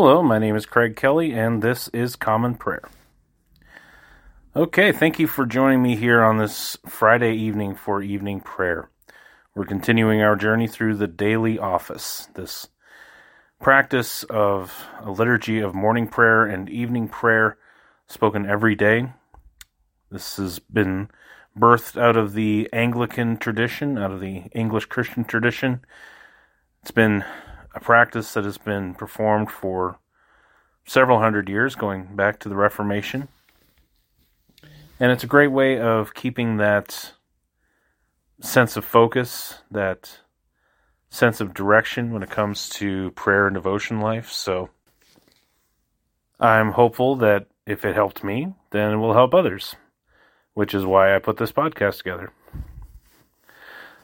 Hello, my name is Craig Kelly, and this is Common Prayer. Okay, thank you for joining me here on this Friday evening for evening prayer. We're continuing our journey through the daily office, this practice of a liturgy of morning prayer and evening prayer spoken every day. This has been birthed out of the Anglican tradition, out of the English Christian tradition. It's been a practice that has been performed for several hundred years, going back to the Reformation. And it's a great way of keeping that sense of focus, that sense of direction when it comes to prayer and devotion life. So I'm hopeful that if it helped me, then it will help others, which is why I put this podcast together.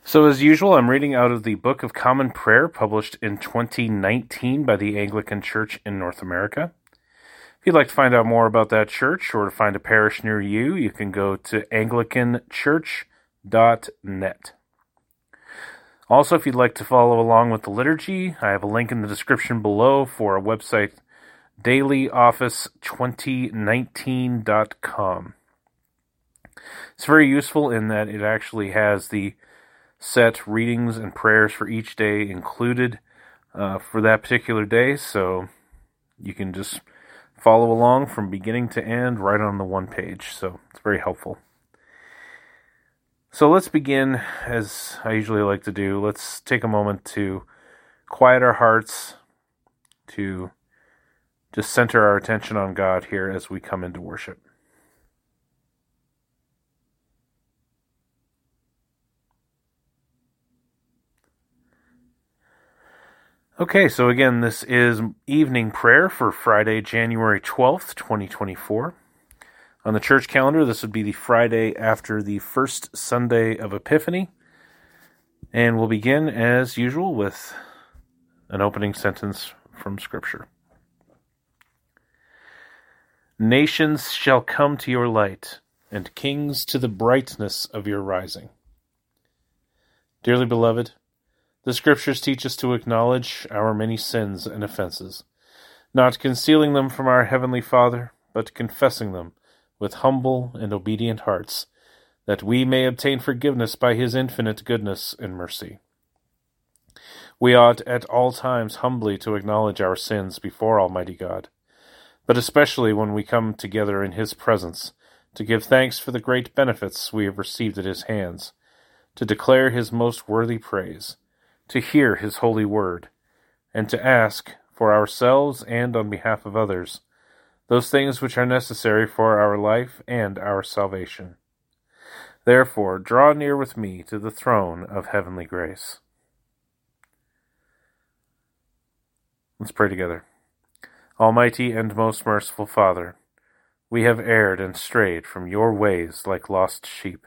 So, as usual, I'm reading out of the Book of Common Prayer published in 2019 by the Anglican Church in North America. If you'd like to find out more about that church or to find a parish near you, you can go to anglicanchurch.net. Also, if you'd like to follow along with the liturgy, I have a link in the description below for a website, dailyoffice2019.com. It's very useful in that it actually has the set readings and prayers for each day included uh, for that particular day, so you can just follow along from beginning to end right on the one page. So it's very helpful. So let's begin, as I usually like to do. Let's take a moment to quiet our hearts, to just center our attention on God here as we come into worship. Okay, so again, this is evening prayer for Friday, January 12th, 2024. On the church calendar, this would be the Friday after the first Sunday of Epiphany. And we'll begin, as usual, with an opening sentence from Scripture Nations shall come to your light, and kings to the brightness of your rising. Dearly beloved, the Scriptures teach us to acknowledge our many sins and offenses, not concealing them from our Heavenly Father, but confessing them with humble and obedient hearts, that we may obtain forgiveness by His infinite goodness and mercy. We ought at all times humbly to acknowledge our sins before Almighty God, but especially when we come together in His presence to give thanks for the great benefits we have received at His hands, to declare His most worthy praise to hear his holy word, and to ask, for ourselves and on behalf of others, those things which are necessary for our life and our salvation. Therefore, draw near with me to the throne of heavenly grace. Let's pray together. Almighty and most merciful Father, we have erred and strayed from your ways like lost sheep.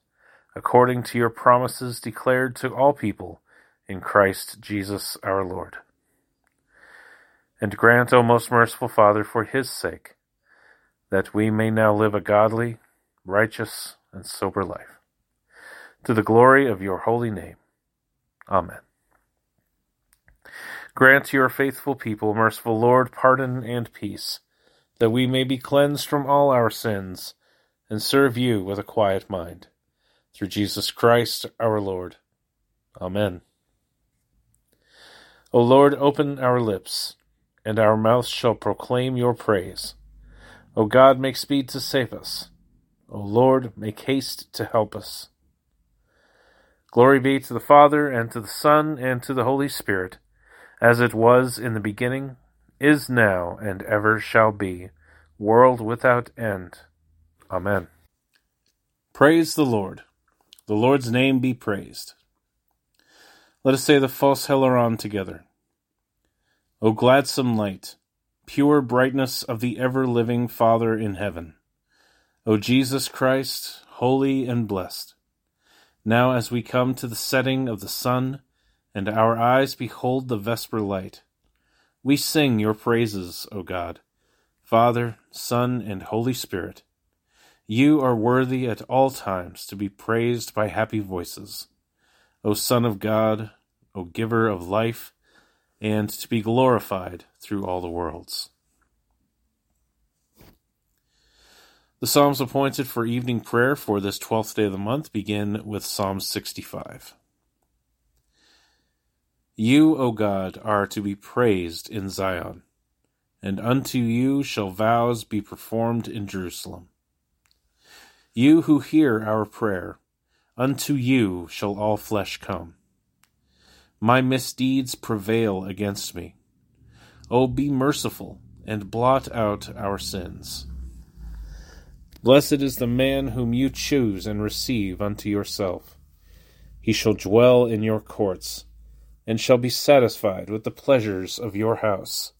according to your promises declared to all people in Christ Jesus our Lord. And grant, O most merciful Father, for his sake, that we may now live a godly, righteous, and sober life, to the glory of your holy name. Amen. Grant your faithful people, merciful Lord, pardon and peace, that we may be cleansed from all our sins and serve you with a quiet mind through Jesus Christ our Lord. Amen. O Lord, open our lips, and our mouths shall proclaim your praise. O God, make speed to save us. O Lord, make haste to help us. Glory be to the Father, and to the Son, and to the Holy Spirit, as it was in the beginning, is now, and ever shall be, world without end. Amen. Praise the Lord. The Lord's name be praised. Let us say the Phos Hilaron together. O gladsome light, pure brightness of the ever living Father in heaven. O Jesus Christ, holy and blessed. Now, as we come to the setting of the sun, and our eyes behold the vesper light, we sing your praises, O God, Father, Son, and Holy Spirit. You are worthy at all times to be praised by happy voices, O Son of God, O Giver of life and to be glorified through all the worlds. The Psalms appointed for evening prayer for this 12th day of the month begin with Psalm 65. You, O God, are to be praised in Zion, and unto you shall vows be performed in Jerusalem. You who hear our prayer, unto you shall all flesh come. My misdeeds prevail against me. O be merciful and blot out our sins. Blessed is the man whom you choose and receive unto yourself. He shall dwell in your courts, and shall be satisfied with the pleasures of your house,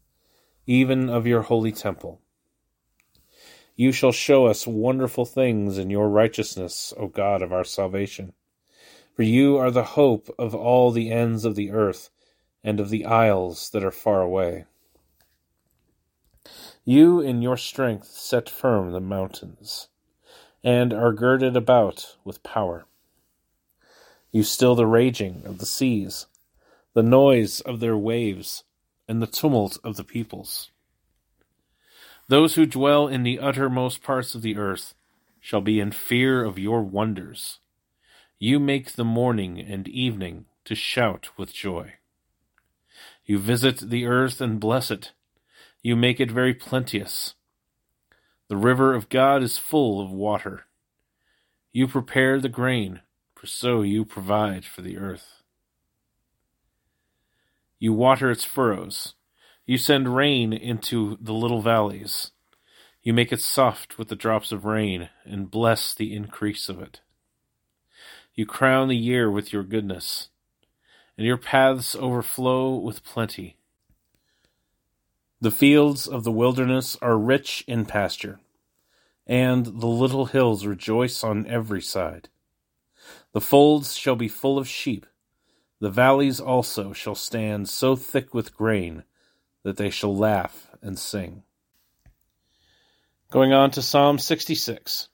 even of your holy temple. You shall show us wonderful things in your righteousness, O God of our salvation. For you are the hope of all the ends of the earth and of the isles that are far away. You in your strength set firm the mountains, and are girded about with power. You still the raging of the seas, the noise of their waves, and the tumult of the peoples. Those who dwell in the uttermost parts of the earth shall be in fear of your wonders you make the morning and evening to shout with joy. You visit the earth and bless it. You make it very plenteous. The river of God is full of water. You prepare the grain, for so you provide for the earth. You water its furrows. You send rain into the little valleys. You make it soft with the drops of rain, and bless the increase of it. You crown the year with your goodness, and your paths overflow with plenty. The fields of the wilderness are rich in pasture, and the little hills rejoice on every side. The folds shall be full of sheep, the valleys also shall stand so thick with grain that they shall laugh and sing. Going on to Psalm 66.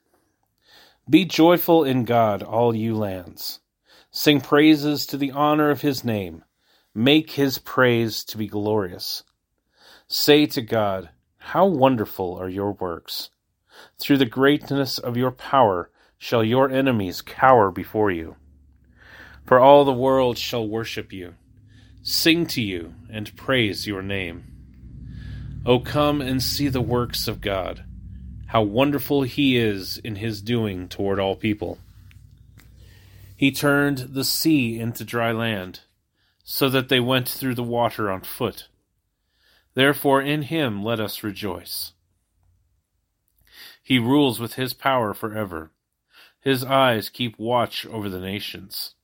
Be joyful in God, all you lands. Sing praises to the honor of his name. Make his praise to be glorious. Say to God, How wonderful are your works! Through the greatness of your power shall your enemies cower before you. For all the world shall worship you, sing to you, and praise your name. O come and see the works of God how wonderful he is in his doing toward all people. He turned the sea into dry land, so that they went through the water on foot. Therefore in him let us rejoice. He rules with his power forever. His eyes keep watch over the nations.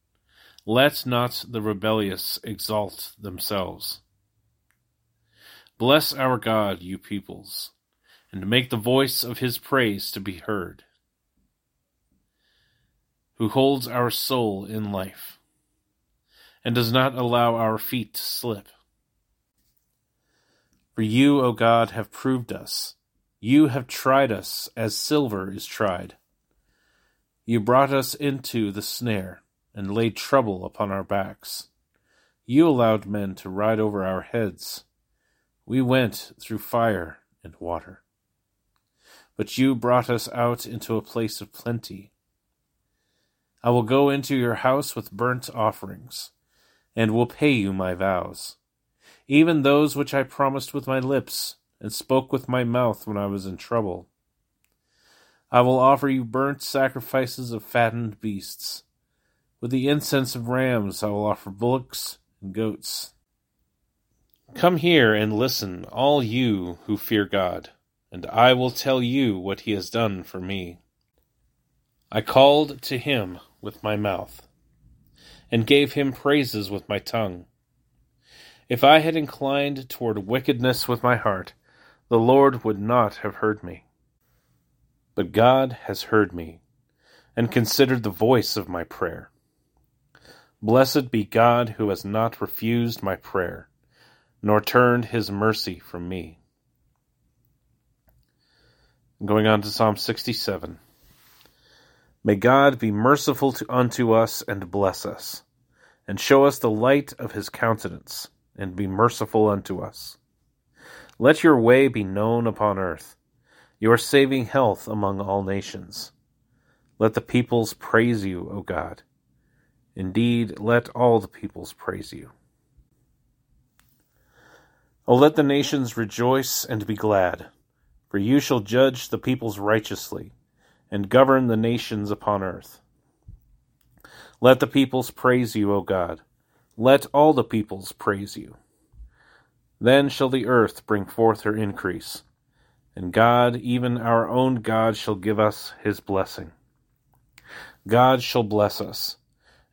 Let not the rebellious exalt themselves. Bless our God, you peoples and make the voice of his praise to be heard, who holds our soul in life and does not allow our feet to slip. For you, O God, have proved us. You have tried us as silver is tried. You brought us into the snare and laid trouble upon our backs. You allowed men to ride over our heads. We went through fire and water but you brought us out into a place of plenty. I will go into your house with burnt offerings, and will pay you my vows, even those which I promised with my lips and spoke with my mouth when I was in trouble. I will offer you burnt sacrifices of fattened beasts. With the incense of rams I will offer bullocks and goats. Come here and listen, all you who fear God and I will tell you what he has done for me. I called to him with my mouth, and gave him praises with my tongue. If I had inclined toward wickedness with my heart, the Lord would not have heard me. But God has heard me and considered the voice of my prayer. Blessed be God who has not refused my prayer, nor turned his mercy from me. Going on to Psalm 67. May God be merciful to, unto us and bless us, and show us the light of his countenance, and be merciful unto us. Let your way be known upon earth, your saving health among all nations. Let the peoples praise you, O God. Indeed, let all the peoples praise you. O let the nations rejoice and be glad, for you shall judge the peoples righteously, and govern the nations upon earth. Let the peoples praise you, O God. Let all the peoples praise you. Then shall the earth bring forth her increase, and God, even our own God, shall give us his blessing. God shall bless us,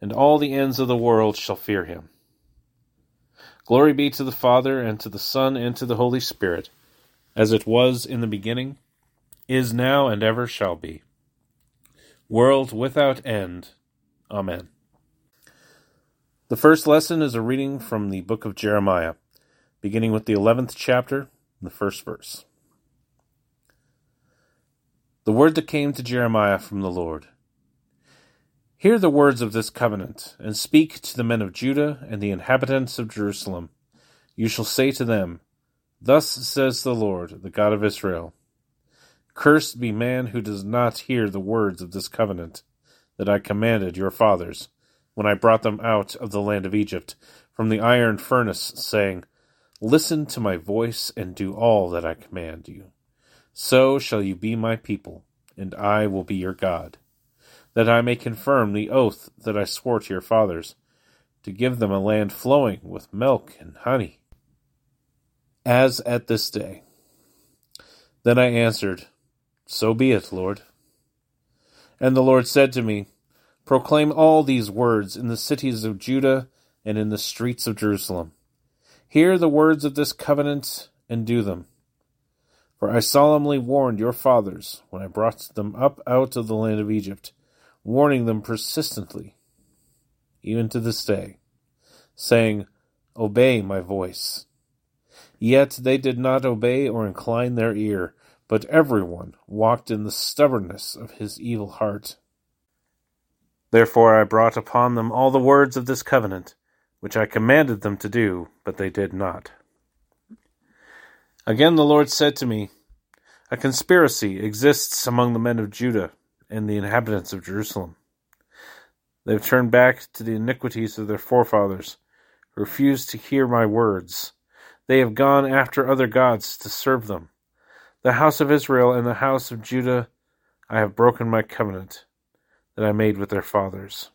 and all the ends of the world shall fear him. Glory be to the Father, and to the Son, and to the Holy Spirit, as it was in the beginning, is now, and ever shall be. World without end. Amen. The first lesson is a reading from the book of Jeremiah beginning with the 11th chapter, the first verse. The word that came to Jeremiah from the Lord. Hear the words of this covenant, and speak to the men of Judah and the inhabitants of Jerusalem. You shall say to them, Thus says the Lord, the God of Israel Cursed be man who does not hear the words of this covenant that I commanded your fathers when I brought them out of the land of Egypt from the iron furnace, saying, Listen to my voice and do all that I command you. So shall you be my people, and I will be your God, that I may confirm the oath that I swore to your fathers, to give them a land flowing with milk and honey, as at this day. Then I answered, So be it, Lord. And the Lord said to me, Proclaim all these words in the cities of Judah and in the streets of Jerusalem Hear the words of this covenant and do them. For I solemnly warned your fathers when I brought them up out of the land of Egypt, warning them persistently, even to this day, saying, Obey my voice. Yet they did not obey or incline their ear, but everyone walked in the stubbornness of his evil heart. Therefore I brought upon them all the words of this covenant, which I commanded them to do, but they did not. Again the Lord said to me, A conspiracy exists among the men of Judah and the inhabitants of Jerusalem. They have turned back to the iniquities of their forefathers, refused to hear my words. They have gone after other gods to serve them. The house of Israel and the house of Judah, I have broken my covenant that I made with their fathers.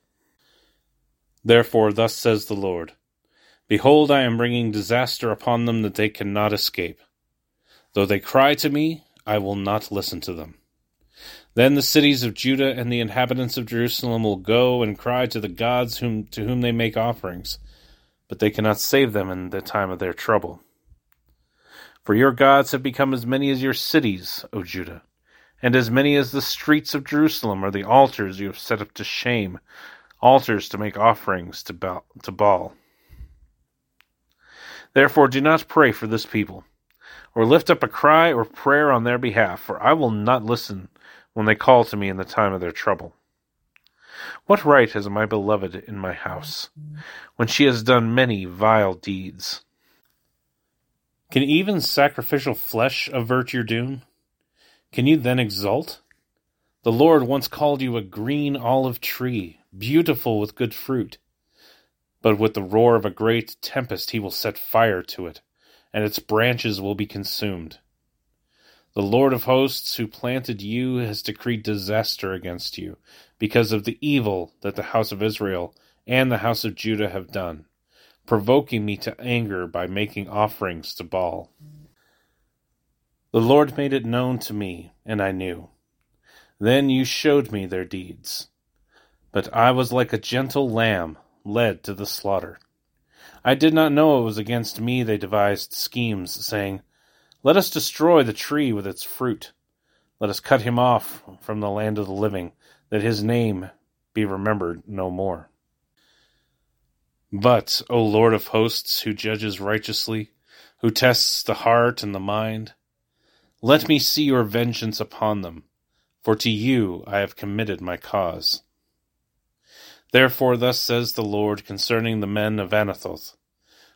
Therefore, thus says the Lord Behold, I am bringing disaster upon them that they cannot escape. Though they cry to me, I will not listen to them. Then the cities of Judah and the inhabitants of Jerusalem will go and cry to the gods whom, to whom they make offerings, but they cannot save them in the time of their trouble. For your gods have become as many as your cities, O Judah, and as many as the streets of Jerusalem are the altars you have set up to shame, altars to make offerings to Baal, to Baal. Therefore, do not pray for this people, or lift up a cry or prayer on their behalf, for I will not listen when they call to me in the time of their trouble. What right has my beloved in my house, when she has done many vile deeds? Can even sacrificial flesh avert your doom? Can you then exult? The Lord once called you a green olive tree, beautiful with good fruit. But with the roar of a great tempest he will set fire to it, and its branches will be consumed. The Lord of hosts, who planted you, has decreed disaster against you, because of the evil that the house of Israel and the house of Judah have done, provoking me to anger by making offerings to Baal. The Lord made it known to me, and I knew. Then you showed me their deeds. But I was like a gentle lamb led to the slaughter. I did not know it was against me they devised schemes, saying, Let us destroy the tree with its fruit. Let us cut him off from the land of the living, that his name be remembered no more. But, O Lord of hosts, who judges righteously, who tests the heart and the mind, let me see your vengeance upon them, for to you I have committed my cause. Therefore, thus says the Lord concerning the men of Anathoth,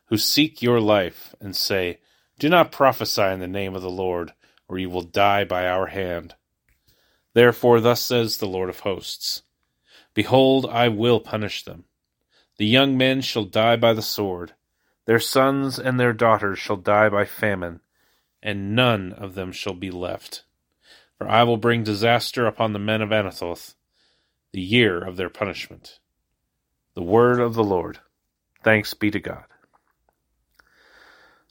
who seek your life, and say, Do not prophesy in the name of the Lord, or you will die by our hand. Therefore, thus says the Lord of hosts Behold, I will punish them. The young men shall die by the sword, their sons and their daughters shall die by famine, and none of them shall be left. For I will bring disaster upon the men of Anathoth, the year of their punishment. The word of the Lord. Thanks be to God.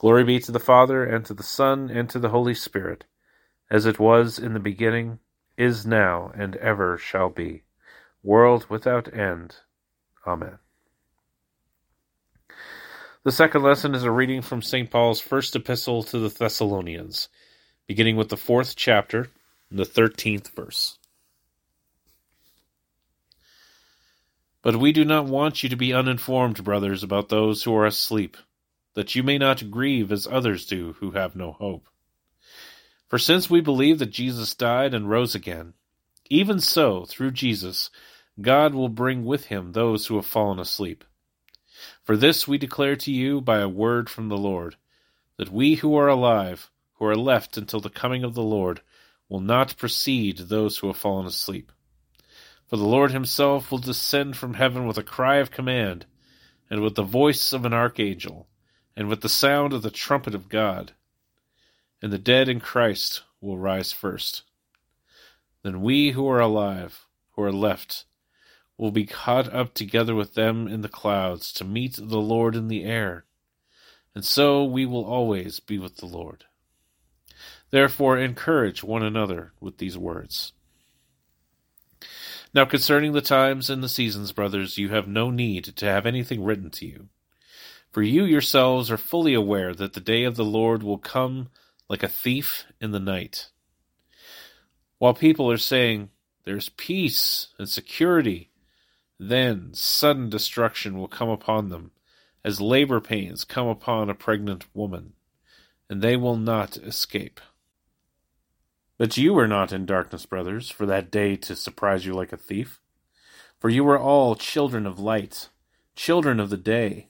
Glory be to the Father, and to the Son, and to the Holy Spirit, as it was in the beginning, is now, and ever shall be, world without end. Amen. The second lesson is a reading from St. Paul's first epistle to the Thessalonians, beginning with the fourth chapter, the thirteenth verse. But we do not want you to be uninformed, brothers, about those who are asleep, that you may not grieve as others do who have no hope. For since we believe that Jesus died and rose again, even so, through Jesus, God will bring with him those who have fallen asleep. For this we declare to you by a word from the Lord, that we who are alive, who are left until the coming of the Lord, will not precede those who have fallen asleep. For the Lord himself will descend from heaven with a cry of command, and with the voice of an archangel, and with the sound of the trumpet of God. And the dead in Christ will rise first. Then we who are alive, who are left, will be caught up together with them in the clouds to meet the Lord in the air. And so we will always be with the Lord. Therefore, encourage one another with these words. Now concerning the times and the seasons, brothers, you have no need to have anything written to you. For you yourselves are fully aware that the day of the Lord will come like a thief in the night. While people are saying, There's peace and security, then sudden destruction will come upon them, as labor pains come upon a pregnant woman, and they will not escape. But you were not in darkness, brothers, for that day to surprise you like a thief. For you are all children of light, children of the day.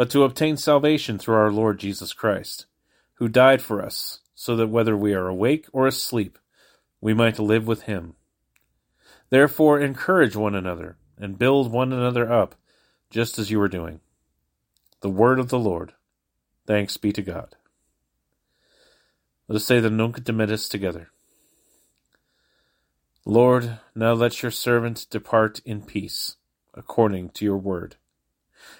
but to obtain salvation through our Lord Jesus Christ, who died for us, so that whether we are awake or asleep, we might live with him. Therefore encourage one another, and build one another up, just as you are doing. The word of the Lord. Thanks be to God. Let us say the Nunc Dimittis together. Lord, now let your servant depart in peace, according to your word.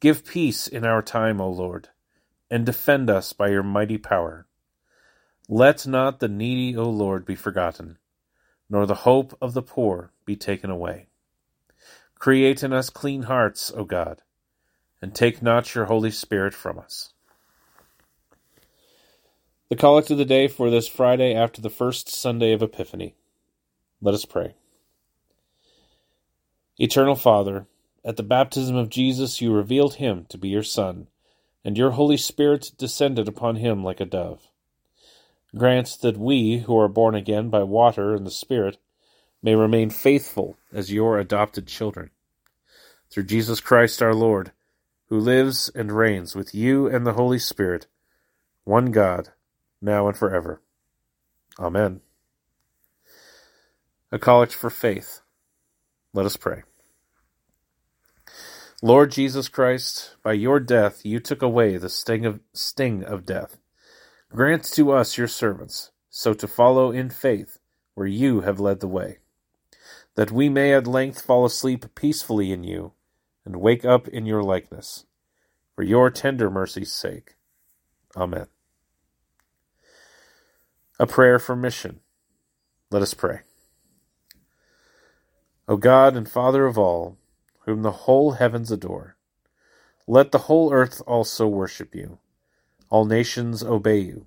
Give peace in our time, O Lord, and defend us by your mighty power. Let not the needy, O Lord, be forgotten, nor the hope of the poor be taken away. Create in us clean hearts, O God, and take not your Holy Spirit from us. The collect of the day for this Friday after the first Sunday of Epiphany. Let us pray. Eternal Father, at the baptism of Jesus, you revealed him to be your Son, and your Holy Spirit descended upon him like a dove. Grant that we, who are born again by water and the Spirit, may remain faithful as your adopted children. Through Jesus Christ our Lord, who lives and reigns with you and the Holy Spirit, one God, now and forever. Amen. A Collect for faith. Let us pray. Lord Jesus Christ, by your death you took away the sting of, sting of death. Grant to us, your servants, so to follow in faith where you have led the way, that we may at length fall asleep peacefully in you and wake up in your likeness, for your tender mercy's sake. Amen. A prayer for mission. Let us pray. O God and Father of all, whom the whole heavens adore. Let the whole earth also worship you. All nations obey you.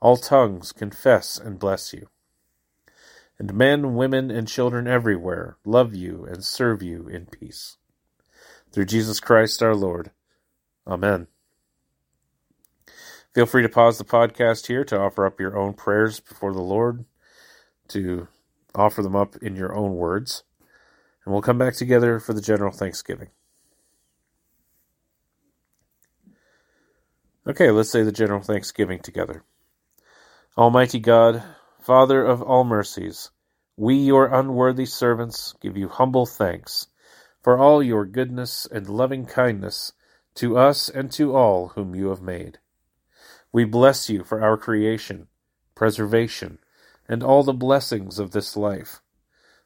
All tongues confess and bless you. And men, women, and children everywhere love you and serve you in peace. Through Jesus Christ our Lord. Amen. Feel free to pause the podcast here to offer up your own prayers before the Lord, to offer them up in your own words and we'll come back together for the general Thanksgiving. Okay, let's say the general Thanksgiving together. Almighty God, Father of all mercies, we, your unworthy servants, give you humble thanks for all your goodness and loving kindness to us and to all whom you have made. We bless you for our creation, preservation, and all the blessings of this life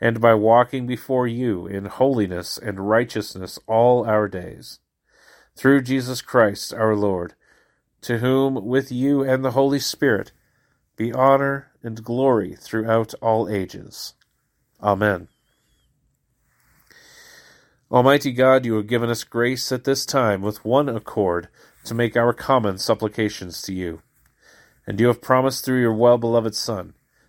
and by walking before you in holiness and righteousness all our days. Through Jesus Christ our Lord, to whom, with you and the Holy Spirit, be honor and glory throughout all ages. Amen. Almighty God, you have given us grace at this time with one accord to make our common supplications to you. And you have promised through your well beloved Son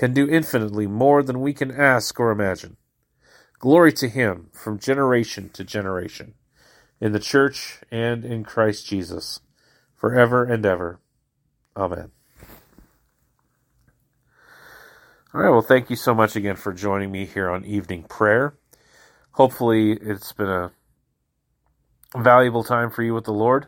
can do infinitely more than we can ask or imagine. Glory to him from generation to generation in the church and in Christ Jesus, forever and ever. Amen. All right, well, thank you so much again for joining me here on evening prayer. Hopefully, it's been a valuable time for you with the Lord.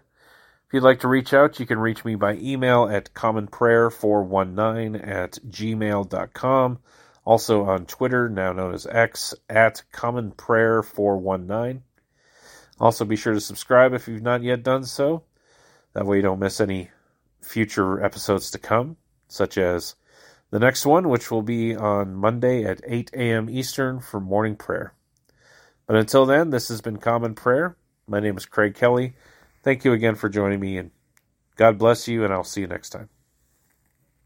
If you'd like to reach out, you can reach me by email at commonprayer419 at gmail.com. Also on Twitter, now known as X, at commonprayer419. Also, be sure to subscribe if you've not yet done so. That way, you don't miss any future episodes to come, such as the next one, which will be on Monday at 8 a.m. Eastern for morning prayer. But until then, this has been Common Prayer. My name is Craig Kelly. Thank you again for joining me, and God bless you, and I'll see you next time.